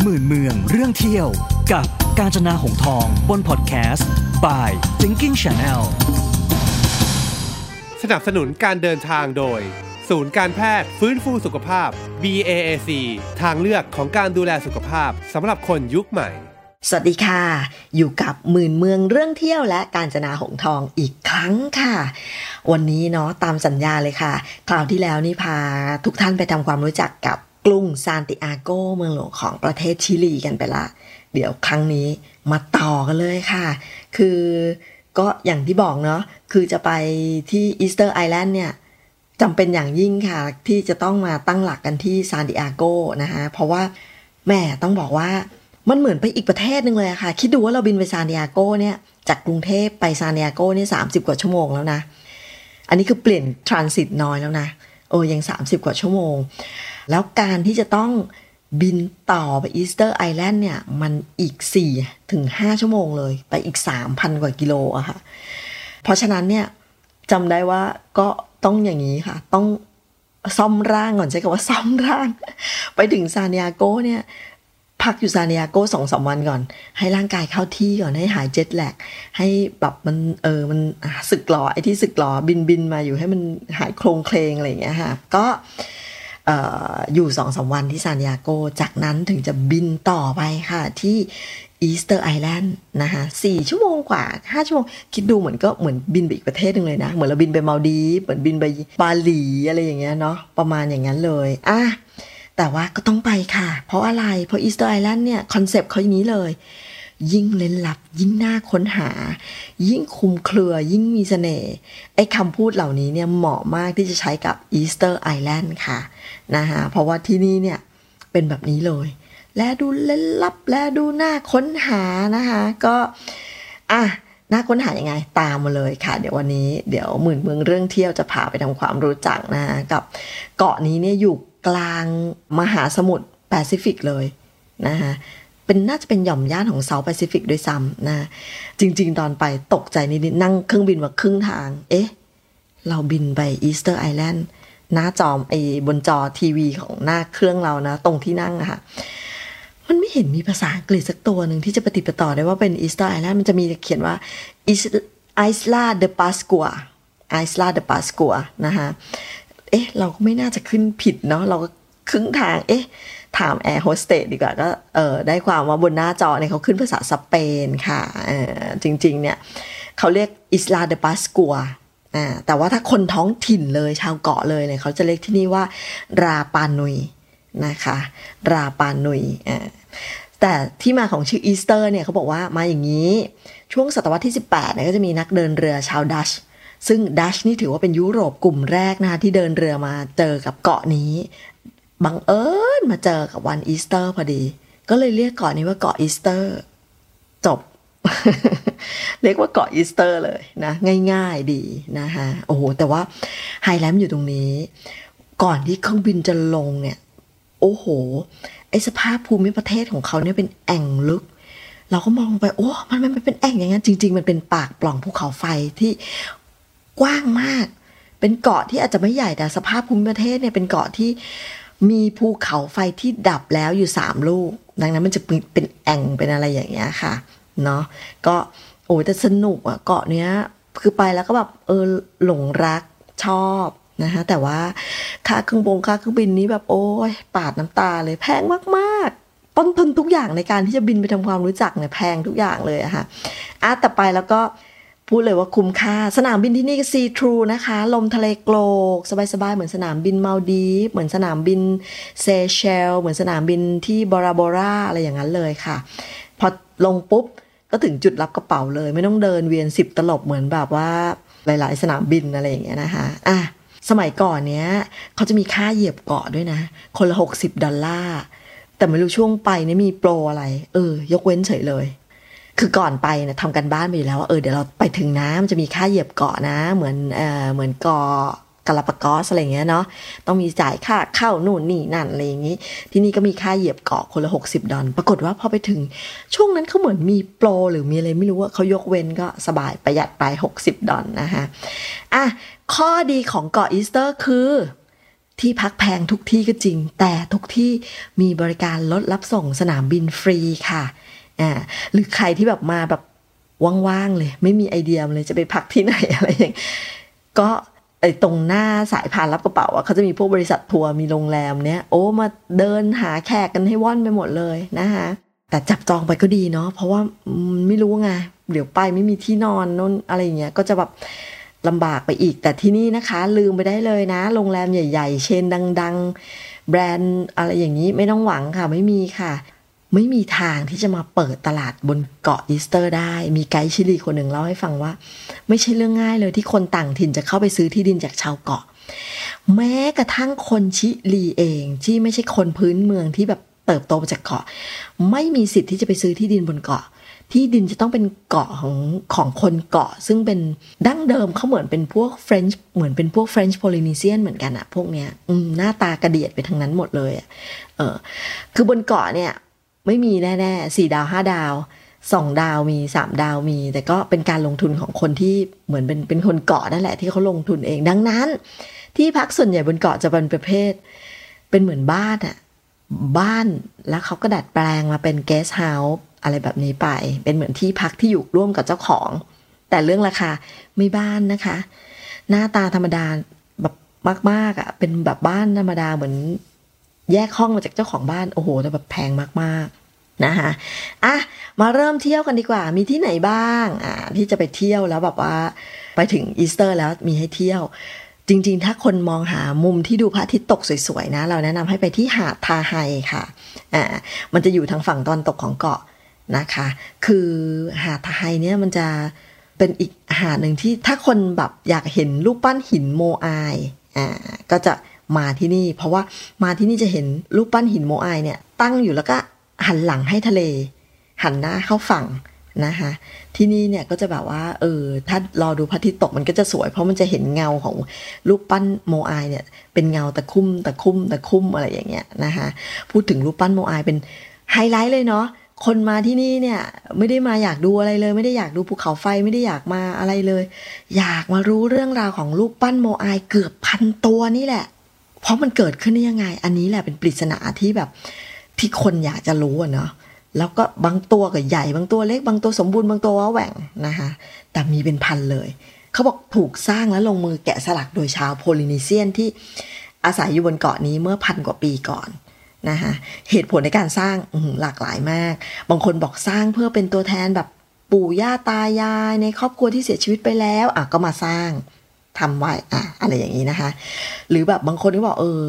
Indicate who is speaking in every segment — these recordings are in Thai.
Speaker 1: หมื่นเมืองเรื่องเที่ยว กับการจนาหงทอง บนพอดแคสต์ by Thinking Channel
Speaker 2: สนับสนุนการเดินทางโดย ศูนย์การแพทย์ฟื้นฟูสุขภาพ BAAC ทางเลือกของการดูแลสุขภาพสำหรับคนยุคใหม่
Speaker 3: สวัสดีค่ะ อยู่กับหมื่นเมืองเรื่องเที่ยวและการจนาหงทองอีกครั้งค่ะ วันนี้เนาะตามสัญญาเลยค่ะ คราวที่แล้วนี่พาทุกท่านไปทำความรู้จักกับ กรุงซานติอาโกเมืองหลวงของประเทศชิลีกันไปละ เดี๋ยวครั้งนี้มาต่อกันเลยค่ะ คือก็อย่างที่บอกเนาะคือจะไปที่อีสเตอร์ไอแลนด์เนี่ยจำเป็นอย่างยิ่งค่ะ ที่จะต้องมาตั้งหลักกันที่ซานติอาโกนะคะเพราะว่าแม่ต้องบอกว่ามันเหมือนไปอีกประเทศหนึ่งเลยอะค่ะ คิดดูว่าเราบินไปซานติอาโกเนี่ยจากกรุงเทพไปซานติอาโกเนี่ยสามสิบกว่าชั่วโมงแล้วนะ อันนี้คือเปลี่ยน transit น้อยแล้วนะ โอ้ยัง30กว่าชั่วโมง แล้วการที่จะต้องบินต่อไป Easter Island เนี่ย มันอีก 4 ถึง 5 ชั่วโมงเลย ไปอีก 3,000 กว่ากิโลอะค่ะ เพราะฉะนั้นเนี่ยจำได้ว่าก็ต้องอย่างนี้ค่ะ ต้องซ่อมร่างก่อนใช้คำว่าซ่อมร่าง ไปถึงซานติอาโกเนี่ย พักอยู่ซานติอาโกสองสามวันก่อน ให้ร่างกายเข้าที่ก่อนให้หาย jet lagให้แบบมันเออมันสึกหรอไอ้ที่สึกหรอบินบินมาอยู่ให้มันหายโครงเคลงอะไรอย่างเงี้ยค่ะ ก็ อยู่สองสามวันที่ซานติอาโก จากนั้นถึงจะบินต่อไปค่ะ ที่ Easter Island นะคะสี่ชั่วโมงกว่าห้าชั่วโมง คิดดูเหมือนก็เหมือนบินไปอีกประเทศหนึ่งเลยนะ เหมือนเราบินไปมาดีเหมือนบินไปบาหลีอะไรอย่างเงี้ยเนาะประมาณอย่างนั้นเลยอะแต่ว่าก็ต้องไปค่ะ เพราะอะไร เพราะ Easter Island เนี่ย concept เขาอย่างนี้เลย ยิ่งเล่นลับ ยิ่งน่าค้นหา ยิ่งคุมเครือ ยิ่งมีสเสน่ห์ไอ้คำพูดเหล่านี้เนี่ยเหมาะมากที่จะใช้กับอีสเตอร์ไอแลนด์ค่ะนะคะเพราะว่าที่นี่เนี่ยเป็นแบบนี้เลย และดูเล่นลับและดูน่าค้นหานะคะก็อะน่าค้นหายังไงตามมาเลยค่ะ เดี๋ยววันนี้เดี๋ยวหมื่นเมืองเรื่องเที่ยวจะพาไปทำความรู้จักนะกับเกาะนี้เนี่ยอยู่กลางมหาสมุทรแปซิฟิกเลยนะคะ เป็นน่าจะเป็นหย่อมย่านของ South Pacific ด้วยซ้ำนะ จริง ๆ ตอนไปตกใจนิดๆนั่งเครื่องบินมาครึ่งทาง เอ๊ะ เราบินไป Easter Island หน้าจอมไอ้บนจอทีวีของหน้าเครื่องเรานะ ตรงที่นั่งอะค่ะ มันไม่เห็นมีภาษาอังกฤษสักตัวหนึ่งที่จะปะติดปะต่อได้ว่าเป็น Easter Island มันจะมีเขียนว่า Isla de Pascua Isla de Pascuaนะคะเอ๊ะ เราก็ไม่น่าจะขึ้นผิดเนาะเราก็ ครึ่งทาง เอ๊ะ ถามแอร์โฮสเตสดีกว่าก็เออได้ความว่าบนหน้าจอเนี่ยเขาขึ้นภาษาสเปนค่ะเออจริง ๆ เนี่ยเขาเรียก Isla de Pascua อ่าแต่ว่าถ้าคนท้องถิ่นเลยชาวเกาะเลยเนี่ยเขาจะเรียกที่นี่ว่าราปานุยนะคะ ราปานุยอ่าแต่ที่มาของชื่ออีสเตอร์เนี่ยเขาบอกว่ามาอย่างนี้ช่วงศตวรรษที่ 18เนี่ยก็จะมีนักเดินเรือชาวดัตช์ซึ่งดัตช์นี่ถือว่าเป็นยุโรปกลุ่มแรกนะคะที่เดินเรือมาเจอกับเกาะนี้ บังเอิญมาเจอกับวันอีสเตอร์พอดี ก็เลยเรียกเกาะนี้ว่าเกาะอีสเตอร์ จบ เรียกว่าเกาะอีสเตอร์เลยนะ ง่ายๆดีนะคะโอ้โห แต่ว่าไฮไลท์อยู่ตรงนี้ ก่อนที่เครื่องบินจะลงเนี่ย โอ้โห ไอ้สภาพภูมิประเทศของเขาเนี่ยเป็นแอ่งลึกเราก็มองไป โอ้ มันมันเป็นแอ่งอย่างนั้นจริง ๆ มันเป็นปากปล่องภูเขาไฟที่กว้างมาก เป็นเกาะที่อาจจะไม่ใหญ่แต่สภาพภูมิประเทศเนี่ยเป็นเกาะที่ มีภูเขาไฟที่ดับแล้วอยู่สามลูก ดังนั้นมันจะเป็นแอ่งเป็นอะไรอย่างเงี้ยค่ะ เนาะก็โอ้แต่สนุกอะเกาะเนี้ย คือไปแล้วก็แบบเออหลงรักชอบนะคะแต่ว่าค่าเครื่องบงค่าเครื่องบินนี้แบบโอ้ยปาดน้ำตาเลยแพงมากๆ ต้นทุนทุกอย่างในการที่จะบินไปทำความรู้จักเนี่ยแพงทุกอย่างเลยอะค่ะอะแต่ไปแล้วก็ พูดเลยว่าคุ้มค่า สนามบินที่นี่ก็ซีทรูนะคะ ลมทะเลโกลก สบายๆ เหมือนสนามบินมาลดีฟเหมือนสนามบินเซเชล เหมือนสนามบินที่บราบราอะไรอย่างนั้นเลยค่ะ พอลงปุ๊บก็ถึงจุดรับกระเป๋าเลย ไม่ต้องเดินเวียนสิบตลบเหมือนแบบว่าหลาย ๆ สนามบินอะไรอย่างเงี้ยนะคะอะสมัยก่อนเนี้ยเขาจะมีค่าเหยียบเกาะด้วยนะ คนละหกสิบดอลลาร์แต่ไม่รู้ช่วงไปเนี่ยมีโปรอะไร เออ ยกเว้นเฉยเลย คือก่อนไปเนี่ยทำกันบ้านไปอยู่แล้วว่าเออเดี๋ยวเราไปถึงน้ำจะมีค่าเหยียบเกาะนะ เหมือนเออเหมือนเกาะกาลาปากอสอะไรเงี้ยเนาะต้องมีจ่ายค่าเข้านู่นนี่นั่นอะไรอย่างงี้ ที่นี่ก็มีค่าเหยียบเกาะคนละ 60 ดอลปรากฏว่าพอไปถึงช่วงนั้นเขาเหมือนมีโปรหรือมีอะไรไม่รู้ว่าเขายกเว้นก็สบายประหยัดไป 60 ดอลนะคะอะข้อดีของเกาะอีสเตอร์คือที่พักแพงทุกที่ก็จริง แต่ทุกที่มีบริการรถรับส่งสนามบินฟรีค่ะ อ่าหรือใครที่แบบมาแบบว่างๆเลย ไม่มีไอเดียเลยจะไปพักที่ไหนอะไรอย่างก็ไอ้ตรงหน้าสายพานรับกระเป๋าอะเขาจะมีพวกบริษัททัวร์มีโรงแรมเนี้ยโอ้มาเดินหาแขกกันให้ว่อนไปหมดเลยนะคะแต่จับจองไปก็ดีเนาะเพราะว่าไม่รู้ไงเดี๋ยวไปไม่มีที่นอนนนอะไรอย่างเงี้ยก็จะแบบลำบากไปอีกแต่ที่นี่นะคะ ลืมไปได้เลยนะ โรงแรมใหญ่ ๆ chain ดัง ๆ แบรนด์อะไรอย่างนี้ไม่ต้องหวังค่ะไม่มีค่ะ ไม่มีทางที่จะมาเปิดตลาดบนเกาะอีสเตอร์ได้ มีไกด์ชิลีคนหนึ่งเล่าให้ฟังว่า ไม่ใช่เรื่องง่ายเลยที่คนต่างถิ่นจะเข้าไปซื้อที่ดินจากชาวเกาะ แม้กระทั่งคนชิลีเองที่ไม่ใช่คนพื้นเมืองที่แบบเติบโตมาจากเกาะ ไม่มีสิทธิ์ที่จะไปซื้อที่ดินบนเกาะ ที่ดินจะต้องเป็นเกาะของของคนเกาะ ซึ่งเป็นดั้งเดิมเขาเหมือนเป็นพวกเฟรนช์เหมือนเป็นพวกเฟรนช์โพลินีเซียนเหมือนกันอะพวกเนี้ยหน้าตากระเดียดไปทางนั้นหมดเลยอะเออคือบนเกาะเนี่ย ไม่มีแน่ๆสี่ดาวห้าดาวสองดาวมีสามดาวมี แต่ก็เป็นการลงทุนของคนที่เหมือนเป็นเป็นคนเกาะนั่นแหละที่เขาลงทุนเองดังนั้น ที่พักส่วนใหญ่บนเกาะจะเป็นประเภท เป็นเหมือนบ้านอะบ้านแล้วเขาก็ดัดแปลงมาเป็นเกสต์เฮาส์อะไรแบบนี้ไป เป็นเหมือนที่พักที่อยู่ร่วมกับเจ้าของ แต่เรื่องราคาไม่บ้านนะคะ หน้าตาธรรมดาแบบมากๆอะ่ะเป็นแบบบ้านธรรมดาเหมือน แยกห้องมาจากเจ้าของบ้าน โอ้โหแต่แบบแพงมากๆนะคะอะมาเริ่มเที่ยวกันดีกว่า มีที่ไหนบ้างอ่าที่จะไปเที่ยวแล้วแบบว่าไปถึงอีสเตอร์แล้วมีให้เที่ยว จริงๆ ถ้าคนมองหามุมที่ดูพระอาทิตย์ตกสวยๆนะ เราแนะนำให้ไปที่หาดทาไฮค่ะอ่ามันจะอยู่ทางฝั่งตะวันตกของเกาะนะคะ คือหาดทาไฮเนี่ยมันจะเป็นอีกหาดหนึ่งที่ถ้าคนแบบอยากเห็นรูปปั้นหินโมอายอ่าก็จะ มาที่นี่ เพราะว่ามาที่นี่จะเห็นรูปปั้นหินโมอายเนี่ย ตั้งอยู่แล้วก็หันหลังให้ทะเล หันหน้าเข้าฝั่งนะคะที่นี่เนี่ยก็จะแบบว่าเออถ้ารอดูพระอาทิตย์ตกมันก็จะสวย เพราะมันจะเห็นเงาของรูปปั้นโมอายเนี่ยเป็นเงาตะคุ่มตะคุ่มตะคุ่มอะไรอย่างเงี้ยนะคะพูดถึงรูปปั้นโมอายเป็นไฮไลท์เลยเนาะคนมาที่นี่เนี่ยไม่ได้มาอยากดูอะไรเลย ไม่ได้อยากดูภูเขาไฟไม่ได้อยากมาอะไรเลย อยากมารู้เรื่องราวของรูปปั้นโมอายเกือบพันตัวนี่แหละ เพราะมันเกิดขึ้นได้ยังไง อันนี้แหละเป็นปริศนาที่แบบที่คนอยากจะรู้อะเนาะแล้วก็บางตัวก็ใหญ่บางตัวเล็กบางตัวสมบูรณ์บางตัวว่าแหว่งนะคะแต่มีเป็นพันเลย เขาบอกถูกสร้างและลงมือแกะสลักโดยชาวโพลินีเซียนที่อาศัยอยู่บนเกาะนี้เมื่อพันกว่าปีก่อนนะคะเหตุผลในการสร้างหลากหลายมาก บางคนบอกสร้างเพื่อเป็นตัวแทนแบบปู่ย่าตายายในครอบครัวที่เสียชีวิตไปแล้วอะก็มาสร้าง ทำไว้อะอะไรอย่างนี้นะคะ หรือแบบบางคนก็บอกเออ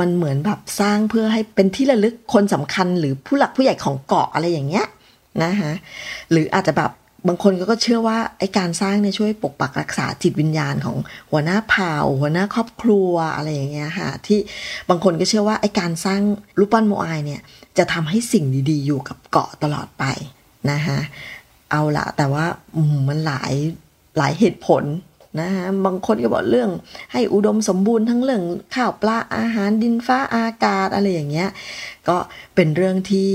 Speaker 3: มันเหมือนแบบสร้างเพื่อให้เป็นที่ระลึกคนสำคัญ หรือผู้หลักผู้ใหญ่ของเกาะอะไรอย่างเงี้ยนะคะหรืออาจจะแบบบางคนก็เชื่อว่าไอ้การสร้างเนี่ยช่วยปกปักรักษาจิตวิญญาณของหัวหน้าเผ่าหัวหน้าครอบครัวอะไรอย่างเงี้ยค่ะที่บางคนก็เชื่อว่าไอ้การสร้างรูปปั้นโมอายเนี่ยจะทำให้สิ่งดีๆ อยู่กับเกาะตลอดไปนะคะเอาละแต่ว่ามันหลายหลายเหตุผล นะฮะบางคนก็บอกเรื่องให้อุดมสมบูรณ์ทั้งเรื่องข้าวปลาอาหารดินฟ้าอากาศอะไรอย่างเงี้ยก็เป็นเรื่องที่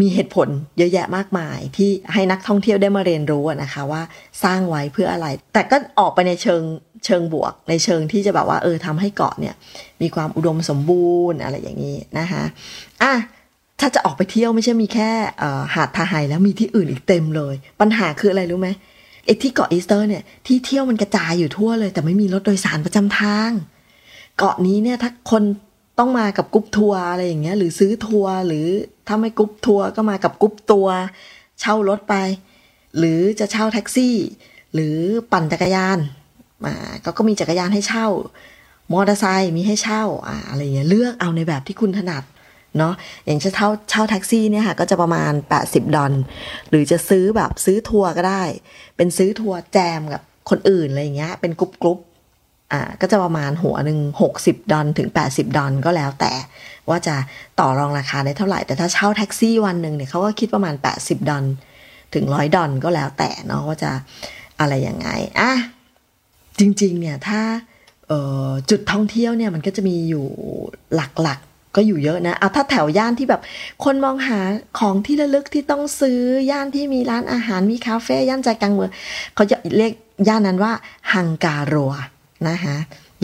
Speaker 3: มีเหตุผลเยอะแยะมากมายที่ให้นักท่องเที่ยวได้มาเรียนรู้นะคะว่าสร้างไว้เพื่ออะไร แต่ก็ออกไปในเชิงเชิงบวก ในเชิงที่จะแบบว่าเออทำให้เกาะเนี่ย มีความอุดมสมบูรณ์อะไรอย่างนี้นะคะอะถ้าจะออกไปเที่ยวไม่ใช่มีแค่หาดทาไฮแล้วมีที่อื่นอีกเต็มเลย ปัญหาคืออะไรรู้ไหม ไอ้ที่เกาะอีสเตอร์เนี่ยที่เที่ยวมันกระจายอยู่ทั่วเลย แต่ไม่มีรถโดยสารประจำทาง เกาะนี้เนี่ยถ้าคนต้องมากับกรุ๊ปทัวร์อะไรอย่างเงี้ย หรือซื้อทัวร์หรือถ้าไม่กรุ๊ปทัวร์ก็มากับกรุ๊ปทัวร์ เช่ารถไป หรือจะเช่าแท็กซี่ หรือปั่นจักรยานมาก็ก็มีจักรยานให้เช่ามอเตอร์ไซค์มีให้เช่าอ่าอะไรเงี้ยเลือกเอาในแบบที่คุณถนัด เนาะอย่างเช่าเช่าแท็กซี่เนี่ยค่ะก็จะประมาณ 80 ดอลหรือจะซื้อแบบซื้อทัวร์ก็ได้ เป็นซื้อทัวร์แจมกับคนอื่นอะไรเงี้ยเป็นกรุ๊ปกรุ๊ปอ่าก็จะประมาณหัวหนึ่ง60 ดอลถึง 80 ดอลก็แล้วแต่ว่าจะต่อรองราคาได้เท่าไหร่ แต่ถ้าเช่าแท็กซี่วันหนึ่งเนี่ยเขาก็คิดประมาณ 80 ดอลถึง 100 ดอลก็แล้วแต่เนาะว่าจะอะไรยังไงอะจริงๆเนี่ยถ้าจุดท่องเที่ยวเนี่ยมันก็จะมีอยู่หลักๆ ก็อยู่เยอะนะเอาถ้าแถวย่านที่แบบ คนมองหาของที่ระลึกที่ต้องซื้อย่านที่มีร้านอาหารมีคาเฟ่ย่านใจกลางเมืองเขาจะเรียกย่านนั้นว่าฮังการัวนะคะ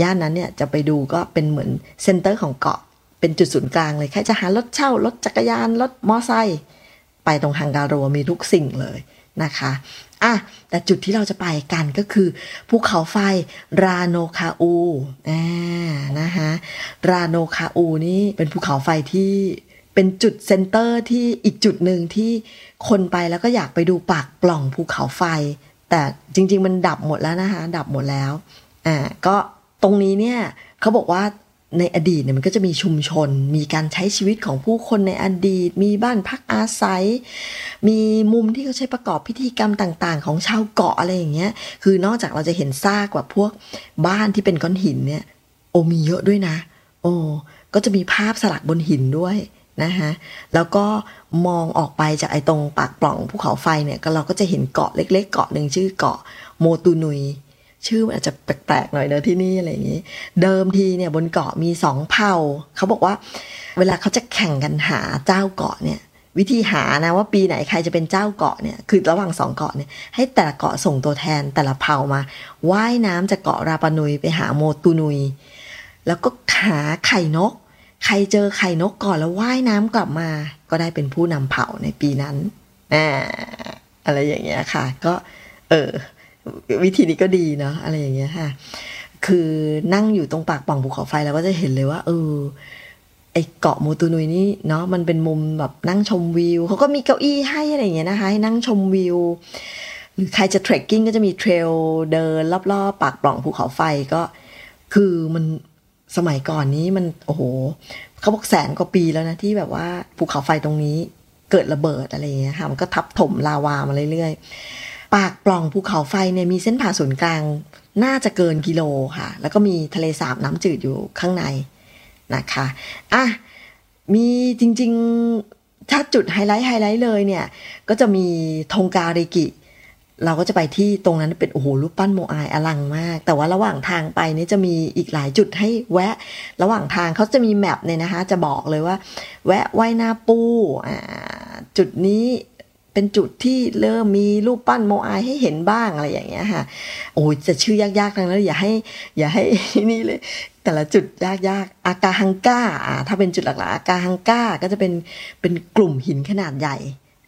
Speaker 3: ย่านนั้นเนี่ยจะไปดูก็เป็นเหมือน center ของเกาะ เป็นจุดศูนย์กลางเลยใครจะหารถเช่ารถจักรยานรถมอไซค์ไปตรงฮังการัวมีทุกสิ่งเลยนะคะ อะแต่จุดที่เราจะไปกันก็คือภูเขาไฟราโนคาอูอ่านะคะราโนคาอูนี่เป็นภูเขาไฟที่เป็นจุด center ที่อีกจุดหนึ่งที่คนไปแล้วก็อยากไปดูปากปล่องภูเขาไฟ แต่จริง ๆ มันดับหมดแล้วนะคะ ดับหมดแล้วอ่าก็ตรงนี้เนี่ยเขาบอกว่า ในอดีตเนี่ยมันก็จะมีชุมชน มีการใช้ชีวิตของผู้คนในอดีต มีบ้านพักอาศัย มีมุมที่เขาใช้ประกอบพิธีกรรมต่างๆ ของชาวเกาะอะไรอย่างเงี้ย คือนอกจากเราจะเห็นซากกว่าพวกบ้านที่เป็นก้อนหินเนี่ย โอมีเยอะด้วยนะ โอ้ก็จะมีภาพสลักบนหินด้วยนะคะแล้วก็มองออกไปจากไอ้ตรงปากปล่องภูเขาไฟเนี่ยก็เราก็จะเห็นเกาะเล็ก ๆ เกาะหนึ่งชื่อเกาะโมตูนุย ชื่ออาจจะแปลกๆหน่อยเนอะที่นี่อะไรอย่างนี้ เดิมทีเนี่ยบนเกาะมีสองเผ่าเขาบอกว่า เวลาเขาจะแข่งกันหาเจ้าเกาะเนี่ย วิธีหานะว่าปีไหนใครจะเป็นเจ้าเกาะเนี่ยคือระหว่างสองเกาะเนี่ยให้แต่ละเกาะส่งตัวแทนแต่ละเผ่ามาว่ายน้ำจากเกาะราปานุยไปหาโมตูนุย แล้วก็หาไข่นก ใครเจอไข่นกก่อนแล้วว่ายน้ำกลับมา ก็ได้เป็นผู้นำเผ่าในปีนั้นอ่าอะไรอย่างเงี้ยค่ะ ก็ เออ วิธีนี้ก็ดีเนาะอะไรอย่างเงี้ยค่ะ คือนั่งอยู่ตรงปากป่องภูเขาไฟเราก็จะเห็นเลยว่า เออไอเกาะโมตูนุยนี่เนาะมันเป็นมุมแบบนั่งชมวิวเขาก็มีเก้าอี้ให้อะไรอย่างเงี้ยนะคะให้นั่งชมวิว หรือใครจะเทรคกิ้งก็จะมีเทรลเดินรอบๆปากปล่องภูเขาไฟก็ คือมันสมัยก่อนนี้มันโอ้โหเขาบอกแสนกว่าปีแล้วนะที่แบบว่าภูเขาไฟตรงนี้เกิดระเบิดอะไรอย่างเงี้ยค่ะมันก็ทับถมลาวามาเรื่อยๆ ปากปล่องภูเขาไฟเนี่ยมีเส้นผ่าศูนย์กลาง น่าจะเกินกิโลค่ะ แล้วก็มีทะเลสาบน้ำจืดอยู่ข้างในนะคะอะมีจริงๆ ถ้าจุดไฮไลท์ไฮไลท์เลยเนี่ย ก็จะมีตองการิกิ เราก็จะไปที่ตรงนั้นเป็น โอ้โหรูปปั้นโมอายอลังมาก แต่ว่าระหว่างทางไปนี่จะมีอีกหลายจุดให้แวะ ระหว่างทางเขาจะมี map เนี่ยนะคะ จะบอกเลยว่า แวะไว้หน้าปูอ่าจุดนี้ เป็นจุดที่เริ่มมีรูปปั้นโมอายให้เห็นบ้างอะไรอย่างเงี้ยค่ะ โอ้ยจะชื่อยากๆทั้งนั้นอย่าให้ อย่าให้นี่เลย แต่ละจุดยากๆ อากาฮังก้าอ่าถ้าเป็นจุดหลักๆอากาฮังก้าก็จะเป็นเป็นกลุ่มหินขนาดใหญ่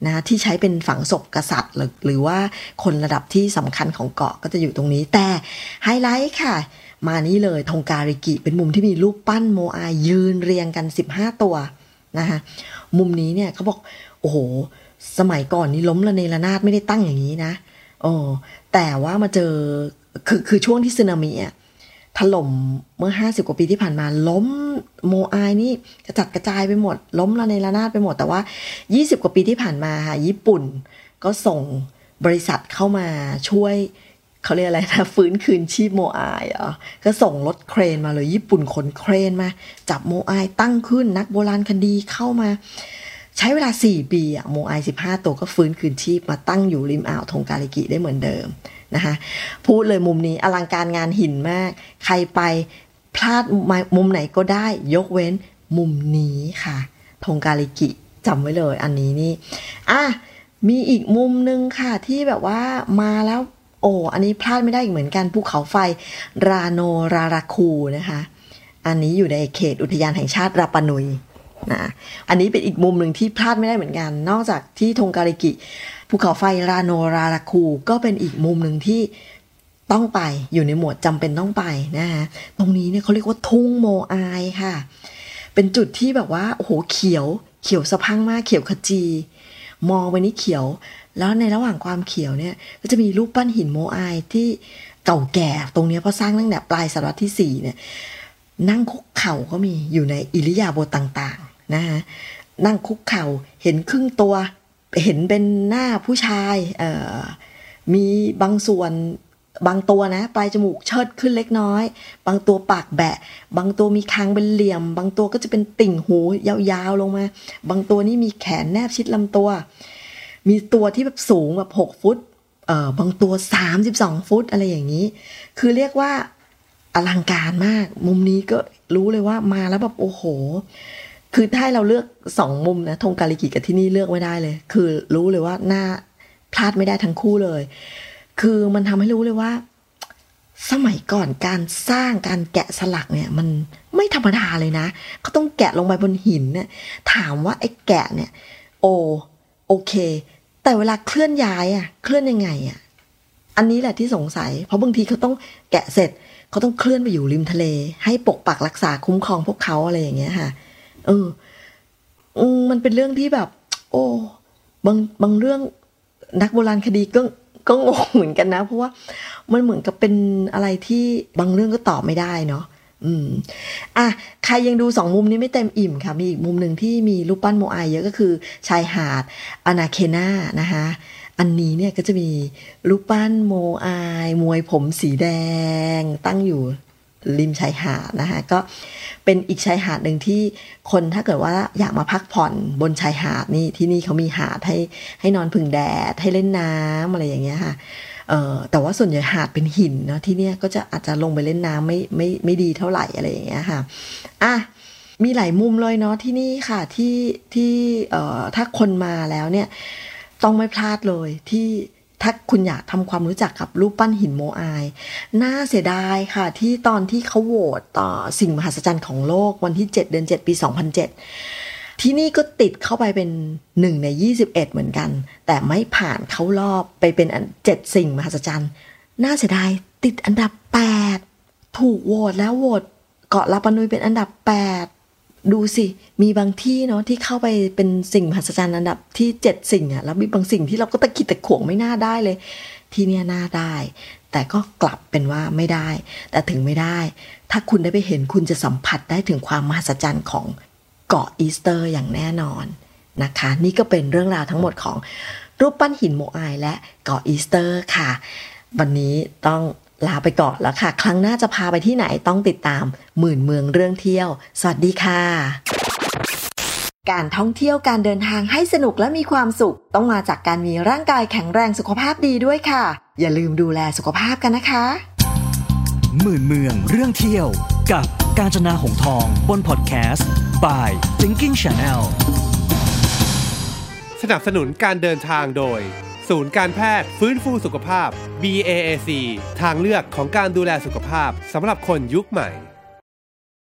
Speaker 3: นะที่ใช้เป็นฝังศพกษัตริย์ หรือหรือว่าคนระดับที่สำคัญของเกาะก็จะอยู่ตรงนี้ แต่ไฮไลท์ค่ะ มานี่เลยธงการิกิ เป็นมุมที่มีรูปปั้นโมอายยืนเรียงกัน 15 ตัวนะคะมุมนี้เนี่ยเขาบอก โอ้โห สมัยก่อนนี้ล้มระเนระนาดไม่ได้ตั้งอย่างนี้นะโอ้แต่ว่ามาเจอคือคือช่วงที่สึนามิอะถล่มเมื่อ 50 กว่าปีที่ผ่านมา ล้มโมอายนี่กระจัดกระจายไปหมด ล้มระเนระนาดไปหมด แต่ว่า 20 กว่าปีที่ผ่านมาค่ะญี่ปุ่น ก็ส่งบริษัทเข้ามาช่วยเขาเรียกอะไรนะฟื้นคืนชีพโมอายเหรอก็ส่งรถเครนมาเลยญี่ปุ่นขนเครนมา จับโมอายตั้งขึ้นนักโบราณคดีเข้ามา ใช้เวลา 4 ปีอะโมไอ 15 ตัวก็ฟื้นคืนชีพมาตั้งอยู่ริมอ่าวทงกาลิกิได้เหมือนเดิมนะคะพูดเลยมุมนี้อลังการงานหินมาก ใครไปพลาดมุมไหนก็ได้ ยกเว้นมุมนี้ค่ะทงกาลิกิจำไว้เลยอันนี้นี่อะมีอีกมุมนึงค่ะที่แบบว่ามาแล้วโอ้อันนี้พลาดไม่ได้อีกเหมือนกันภูเขาไฟราโนราราคูนะคะ อันนี้อยู่ในเขตอุทยานแห่งชาติราปานุย นะอันนี้เป็นอีกมุมหนึ่งที่พลาดไม่ได้เหมือนกัน นอกจากที่ทงการิกิภูเขาไฟราโนราราคู ก็เป็นอีกมุมหนึ่งที่ต้องไปอยู่ในหมวดจำเป็นต้องไปนะคะตรงนี้เนี่ยเขาเรียกว่าทุ่งโมอายค่ะ เป็นจุดที่แบบว่าโอ้โหเขียว เขียวสะพังมากเขียวขจี มองไปนี่เขียว แล้วในระหว่างความเขียวเนี่ย ก็จะมีรูปปั้นหินโมอายที่เก่าแก่ตรงนี้เพราะสร้างตั้งแต่ปลายศตวรรษที่สี่เนี่ย นั่งคุกเข่าก็มีอยู่ในอิริยาบถต่างๆนะฮะนั่งคุกเข่าเห็นครึ่งตัว เห็นเป็นหน้าผู้ชายมีบางส่วนบางตัวนะปลายจมูกเชิดขึ้นเล็กน้อย บางตัวปากแบะ บางตัวมีคางเป็นเหลี่ยม บางตัวก็จะเป็นติ่งหูยาวๆลงมา บางตัวนี่มีแขนแนบชิดลำตัว มีตัวที่แบบสูงแบบ 6 ฟุตเอ่อบางตัว 32 ฟุตอะไรอย่างนี้ คือเรียกว่า อลังการมาก มุมนี้ก็รู้เลยว่ามาแล้วแบบโอ้โห คือถ้าเราเลือกสองมุมนะธงกาลิกิกับที่นี่เลือกไม่ได้เลย คือรู้เลยว่าหน้าพลาดไม่ได้ทั้งคู่เลย คือมันทำให้รู้เลยว่า สมัยก่อนการสร้างการแกะสลักเนี่ยมันไม่ธรรมดาเลยนะเขาต้องแกะลงไปบนหินเนี่ยถามว่าไอ้แกะเนี่ย โอโอเค แต่เวลาเคลื่อนย้ายอะเคลื่อนยังไงอะอันนี้แหละที่สงสัย เพราะบางทีเขาต้องแกะเสร็จ เขาต้องเคลื่อนไปอยู่ริมทะเล ให้ปกปักรักษาคุ้มครองพวกเขาอะไรอย่างเงี้ยค่ะเออมมันเป็นเรื่องที่แบบ โอ้บางบางเรื่องนักโบราณคดีก็ก็งงเหมือนกันนะ เพราะว่ามันเหมือนกับเป็นอะไรที่บางเรื่องก็ตอบไม่ได้เนาะอืมอะใครยังดูสองมุมนี้ไม่เต็มอิ่มค่ะ มีอีกมุมหนึ่งที่มีรูปปั้นโมอายเยอะก็คือชายหาดอนาเคนานะคะ อันนี้เนี่ยก็จะมีรูปปั้นโมอาย มวยผมสีแดง ตั้งอยู่ริมชายหาดนะคะก็เป็นอีกชายหาดหนึ่งที่คนถ้าเกิดว่าอยากมาพักผ่อนบนชายหาดนี่ที่นี่เขามีหาดให้ให้นอนพึ่งแดดให้เล่นน้ำอะไรอย่างเงี้ยค่ะเอ่อแต่ว่าส่วนใหญ่หาดเป็นหินเนาะที่เนี่ยก็จะอาจจะลงไปเล่นน้ำไม่ไม่ไม่ดีเท่าไหร่อะไรอย่างเงี้ยค่ะอะมีหลายมุมเลยเนาะที่นี่ค่ะที่ที่เอ่อถ้าคนมาแล้วเนี่ย ต้องไม่พลาดเลยที่ถ้าคุณอยากทำความรู้จักกับรูปปั้นหินโมอาย น่าเสียดายค่ะที่ตอนที่เขาโหวตต่อสิ่งมหัศจรรย์ของโลกวันที่ 7 เดือน 7 ปี 2007 ที่นี่ก็ติดเข้าไปเป็นหนึ่งใน 21 เหมือนกัน แต่ไม่ผ่านเข้ารอบไปเป็นอันเจ็ดสิ่งมหัศจรรย์ น่าเสียดายติดอันดับ 8 ถูกโหวตแล้วโหวตเกาะลาปานุยเป็นอันดับ 8 ดูสิ มีบางที่เนาะที่เข้าไปเป็นสิ่งมหัศจรรย์อันดับที่เจ็ดสิ่งอะแล้วมีบางสิ่งที่เราก็ตะกิดตะขวงไม่น่าได้เลย ที่เนี่ยน่าได้ แต่ก็กลับเป็นว่าไม่ได้ แต่ถึงไม่ได้ ถ้าคุณได้ไปเห็นคุณจะสัมผัสได้ถึงความมหัศจรรย์ของเกาะอีสเตอร์อย่างแน่นอนนะคะ นี่ก็เป็นเรื่องราวทั้งหมดของรูปปั้นหินโมอายและเกาะอีสเตอร์ค่ะ วันนี้ต้อง ลาไปก่อนแล้วค่ะ ครั้งหน้าจะพาไปที่ไหนต้องติดตาม หมื่นเมืองเรื่องเที่ยว สวัสดีค่ะ การท่องเที่ยวการเดินทางให้สนุกและมีความสุข ต้องมาจากการมีร่างกายแข็งแรงสุขภาพดีด้วยค่ะ อย่าลืมดูแลสุขภาพกันนะคะ
Speaker 1: หมื่นเมืองเรื่องเที่ยว กับกาญจนาหงทองบนพอดแคสต์ by Thinking Channel
Speaker 2: สนับสนุนการเดินทางโดย ศูนย์การแพทย์ฟื้นฟูสุขภาพ BAAC ทางเลือกของการดูแลสุขภาพสำหรับคนยุคใหม่